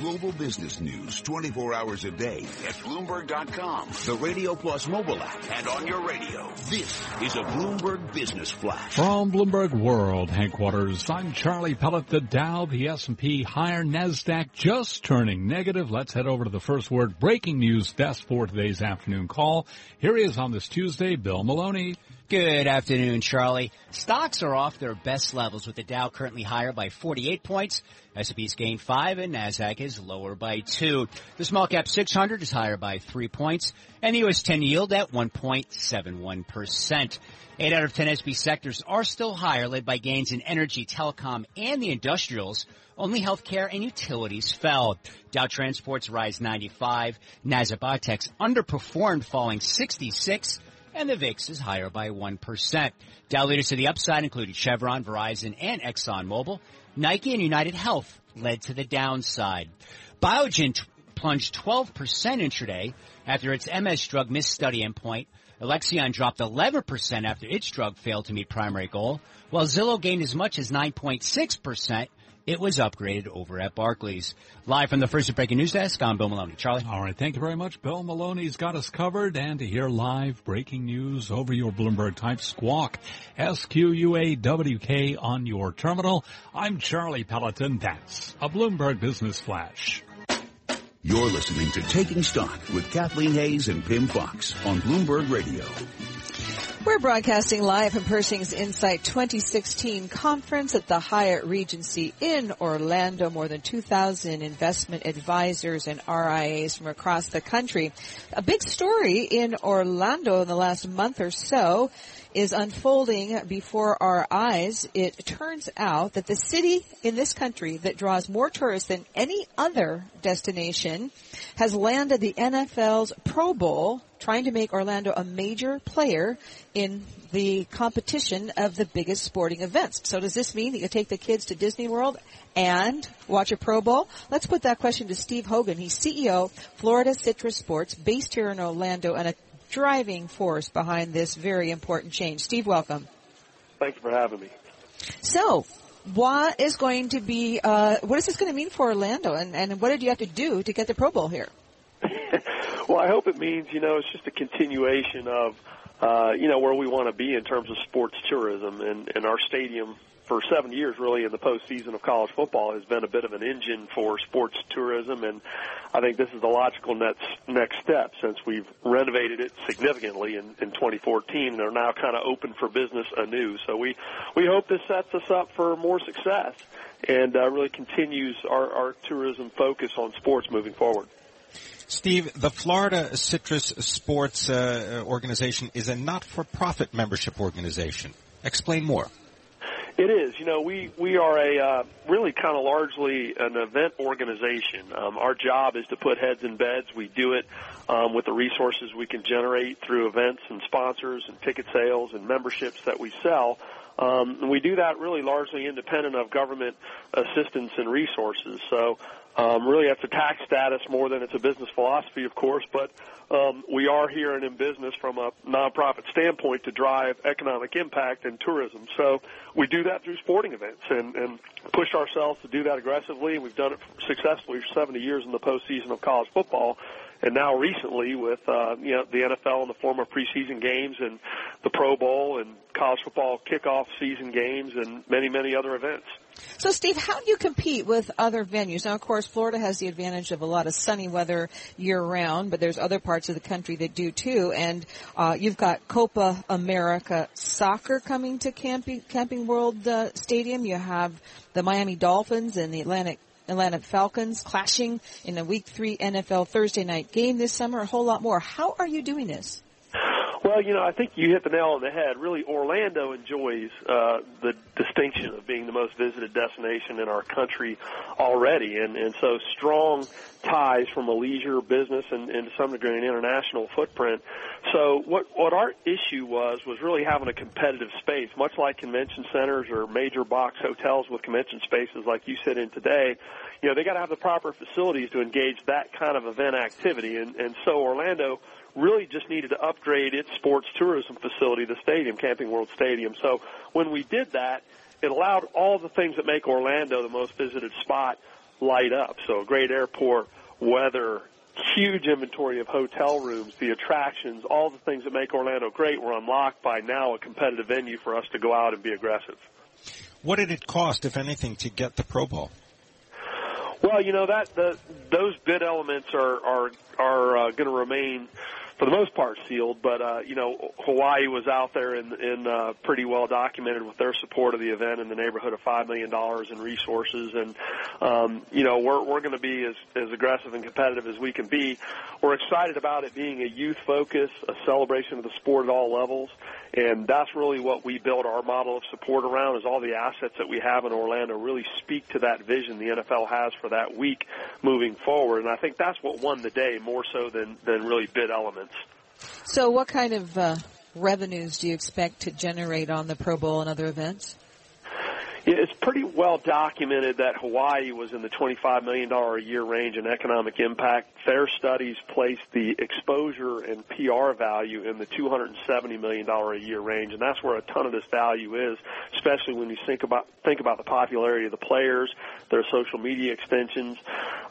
global business news 24 hours a day at Bloomberg.com, the Radio Plus mobile app, and on your radio. This is a Bloomberg Business Flash. From Bloomberg World headquarters, I'm Charlie Pellett. The Dow, the S&P higher, NASDAQ just turning negative. Let's head over to the first word breaking news desk for today's afternoon call. Here he is on this Tuesday, Bill Maloney. Good afternoon, Charlie. Stocks are off their best levels with the Dow currently higher by 48 points. S&P's gained five and NASDAQ is lower by two. The small cap 600 is higher by three points and the U.S. 10 yield at 1.71%. Eight out of 10 S&P sectors are still higher led by gains in energy, telecom, and the industrials. Only healthcare and utilities fell. Dow Transports rise 95. Nasdaq Biotech's underperformed falling 66 and the VIX is higher by 1%. Dow leaders to the upside included Chevron, Verizon, and ExxonMobil. Nike and United Health led to the downside. Biogen t- plunged 12% intraday after its MS drug missed study endpoint. Alexion dropped 11% after its drug failed to meet primary goal, while Zillow gained as much as 9.6% it was upgraded over at Barclays. Live from the First of Breaking News Desk, I'm Bill Maloney. Charlie? All right, thank you very much. Bill Maloney's got us covered, and to hear live breaking news over your Bloomberg type squawk, S-Q-U-A-W-K on your terminal, I'm Charlie Pelleton. That's a Bloomberg Business Flash. You're listening to Taking Stock with Kathleen Hays and Pimm Fox on Bloomberg Radio. We're broadcasting live from Pershing's INSITE 2016 conference at the Hyatt Regency in Orlando. More than 2,000 investment advisors and RIAs from across the country. A big story in Orlando in the last month or so is unfolding before our eyes. It turns out that the city in this country that draws more tourists than any other destination has landed the NFL's Pro Bowl, trying to make Orlando a major player in the competition of the biggest sporting events. So does this mean that you take the kids to Disney World and watch a Pro Bowl? Let's put that question to Steve Hogan. He's CEO, Florida Citrus Sports, based here in Orlando and a driving force behind this very important change. Steve, welcome. Thank you for having me. So, what is going to be, uh, what is this going to mean for Orlando and, and what did you have to do to get the Pro Bowl here? well, I hope it means, you know, it's just a continuation of, uh, you know, where we want to be in terms of sports tourism and, and our stadium for seven years, really, in the postseason of college football, has been a bit of an engine for sports tourism, and I think this is the logical next next step since we've renovated it significantly in, in 2014 and are now kind of open for business anew. So we we hope this sets us up for more success and uh, really continues our, our tourism focus on sports moving forward. Steve, the Florida Citrus Sports uh, organization is a not-for-profit membership organization. Explain more. It is. You know, we we are a uh, really kind of largely an event organization. Um, our job is to put heads in beds. We do it um, with the resources we can generate through events and sponsors and ticket sales and memberships that we sell. Um, we do that really largely independent of government assistance and resources. So um, really it's a tax status more than it's a business philosophy, of course, but um, we are here and in business from a nonprofit standpoint to drive economic impact and tourism. So we do that through sporting events and, and push ourselves to do that aggressively. We've done it successfully for 70 years in the postseason of college football and now recently with uh, you know the NFL in the form of preseason games and the Pro Bowl and college football kickoff season games and many many other events. So, Steve, how do you compete with other venues? Now, of course, Florida has the advantage of a lot of sunny weather year round, but there's other parts of the country that do too. And uh, you've got Copa America soccer coming to Camping, Camping World uh, Stadium. You have the Miami Dolphins and the Atlantic Atlanta Falcons clashing in a Week Three NFL Thursday night game this summer. A whole lot more. How are you doing this? Well, you know, I think you hit the nail on the head. Really, Orlando enjoys uh, the distinction of being the most visited destination in our country already, and and so strong ties from a leisure business and, and to some degree an international footprint. So what what our issue was was really having a competitive space, much like convention centers or major box hotels with convention spaces like you sit in today. You know, they got to have the proper facilities to engage that kind of event activity, and and so Orlando really just needed to upgrade its sports tourism facility, the stadium, Camping World Stadium. So when we did that, it allowed all the things that make Orlando the most visited spot light up. So a great airport, weather, huge inventory of hotel rooms, the attractions, all the things that make Orlando great were unlocked by now a competitive venue for us to go out and be aggressive. What did it cost, if anything, to get the Pro Bowl? Well, you know that the, those bid elements are are are uh, going to remain for the most part sealed. But uh, you know, Hawaii was out there and, and uh, pretty well documented with their support of the event in the neighborhood of five million dollars in resources, and um, you know we're we're going to be as as aggressive and competitive as we can be. We're excited about it being a youth focus, a celebration of the sport at all levels, and that's really what we build our model of support around. Is all the assets that we have in Orlando really speak to that vision the NFL has for that week moving forward, and I think that's what won the day more so than than really bid elements. So, what kind of uh, revenues do you expect to generate on the Pro Bowl and other events? It's pretty well documented that Hawaii was in the $25 million a year range in economic impact. Fair studies placed the exposure and PR value in the $270 million a year range, and that's where a ton of this value is, especially when you think about think about the popularity of the players, their social media extensions.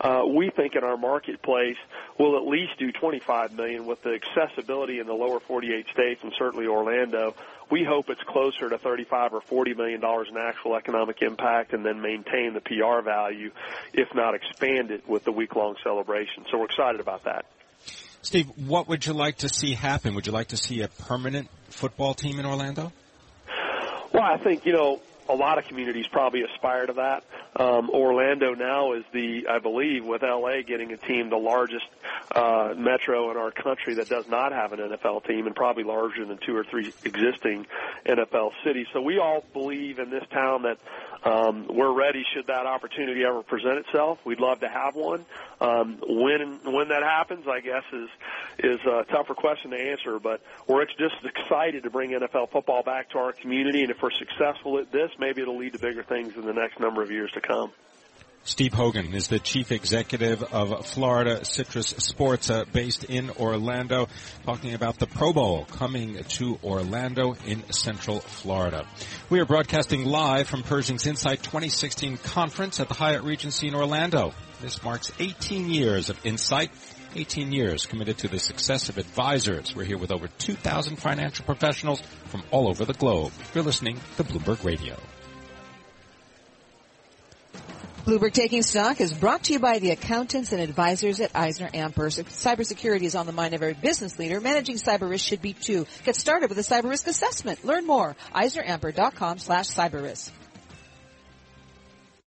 Uh, we think in our marketplace we'll at least do 25 million with the accessibility in the lower 48 states and certainly Orlando we hope it's closer to 35 or 40 million dollars in actual economic impact and then maintain the PR value, if not expand it with the week long celebration. So we're excited about that. Steve, what would you like to see happen? Would you like to see a permanent football team in Orlando? Well, I think, you know, a lot of communities probably aspire to that. Um, Orlando now is the, I believe, with LA getting a team, the largest uh, metro in our country that does not have an NFL team, and probably larger than two or three existing NFL cities. So we all believe in this town that um, we're ready should that opportunity ever present itself. We'd love to have one. Um, when when that happens, I guess is is a tougher question to answer. But we're just excited to bring NFL football back to our community, and if we're successful at this, maybe it'll lead to bigger things in the next number of years to come. Steve Hogan is the chief executive of Florida Citrus Sports, uh, based in Orlando, talking about the Pro Bowl coming to Orlando in Central Florida. We are broadcasting live from Pershing's INSITE 2016 conference at the Hyatt Regency in Orlando. This marks 18 years of insight 18 years committed to the success of advisors. We're here with over 2,000 financial professionals from all over the globe. You're listening to Bloomberg Radio. Bloomberg Taking Stock is brought to you by the accountants and advisors at Eisner Ampers. Cybersecurity is on the mind of every business leader. Managing cyber risk should be too. Get started with a cyber risk assessment. Learn more. EisnerAmper.com slash cyber risk.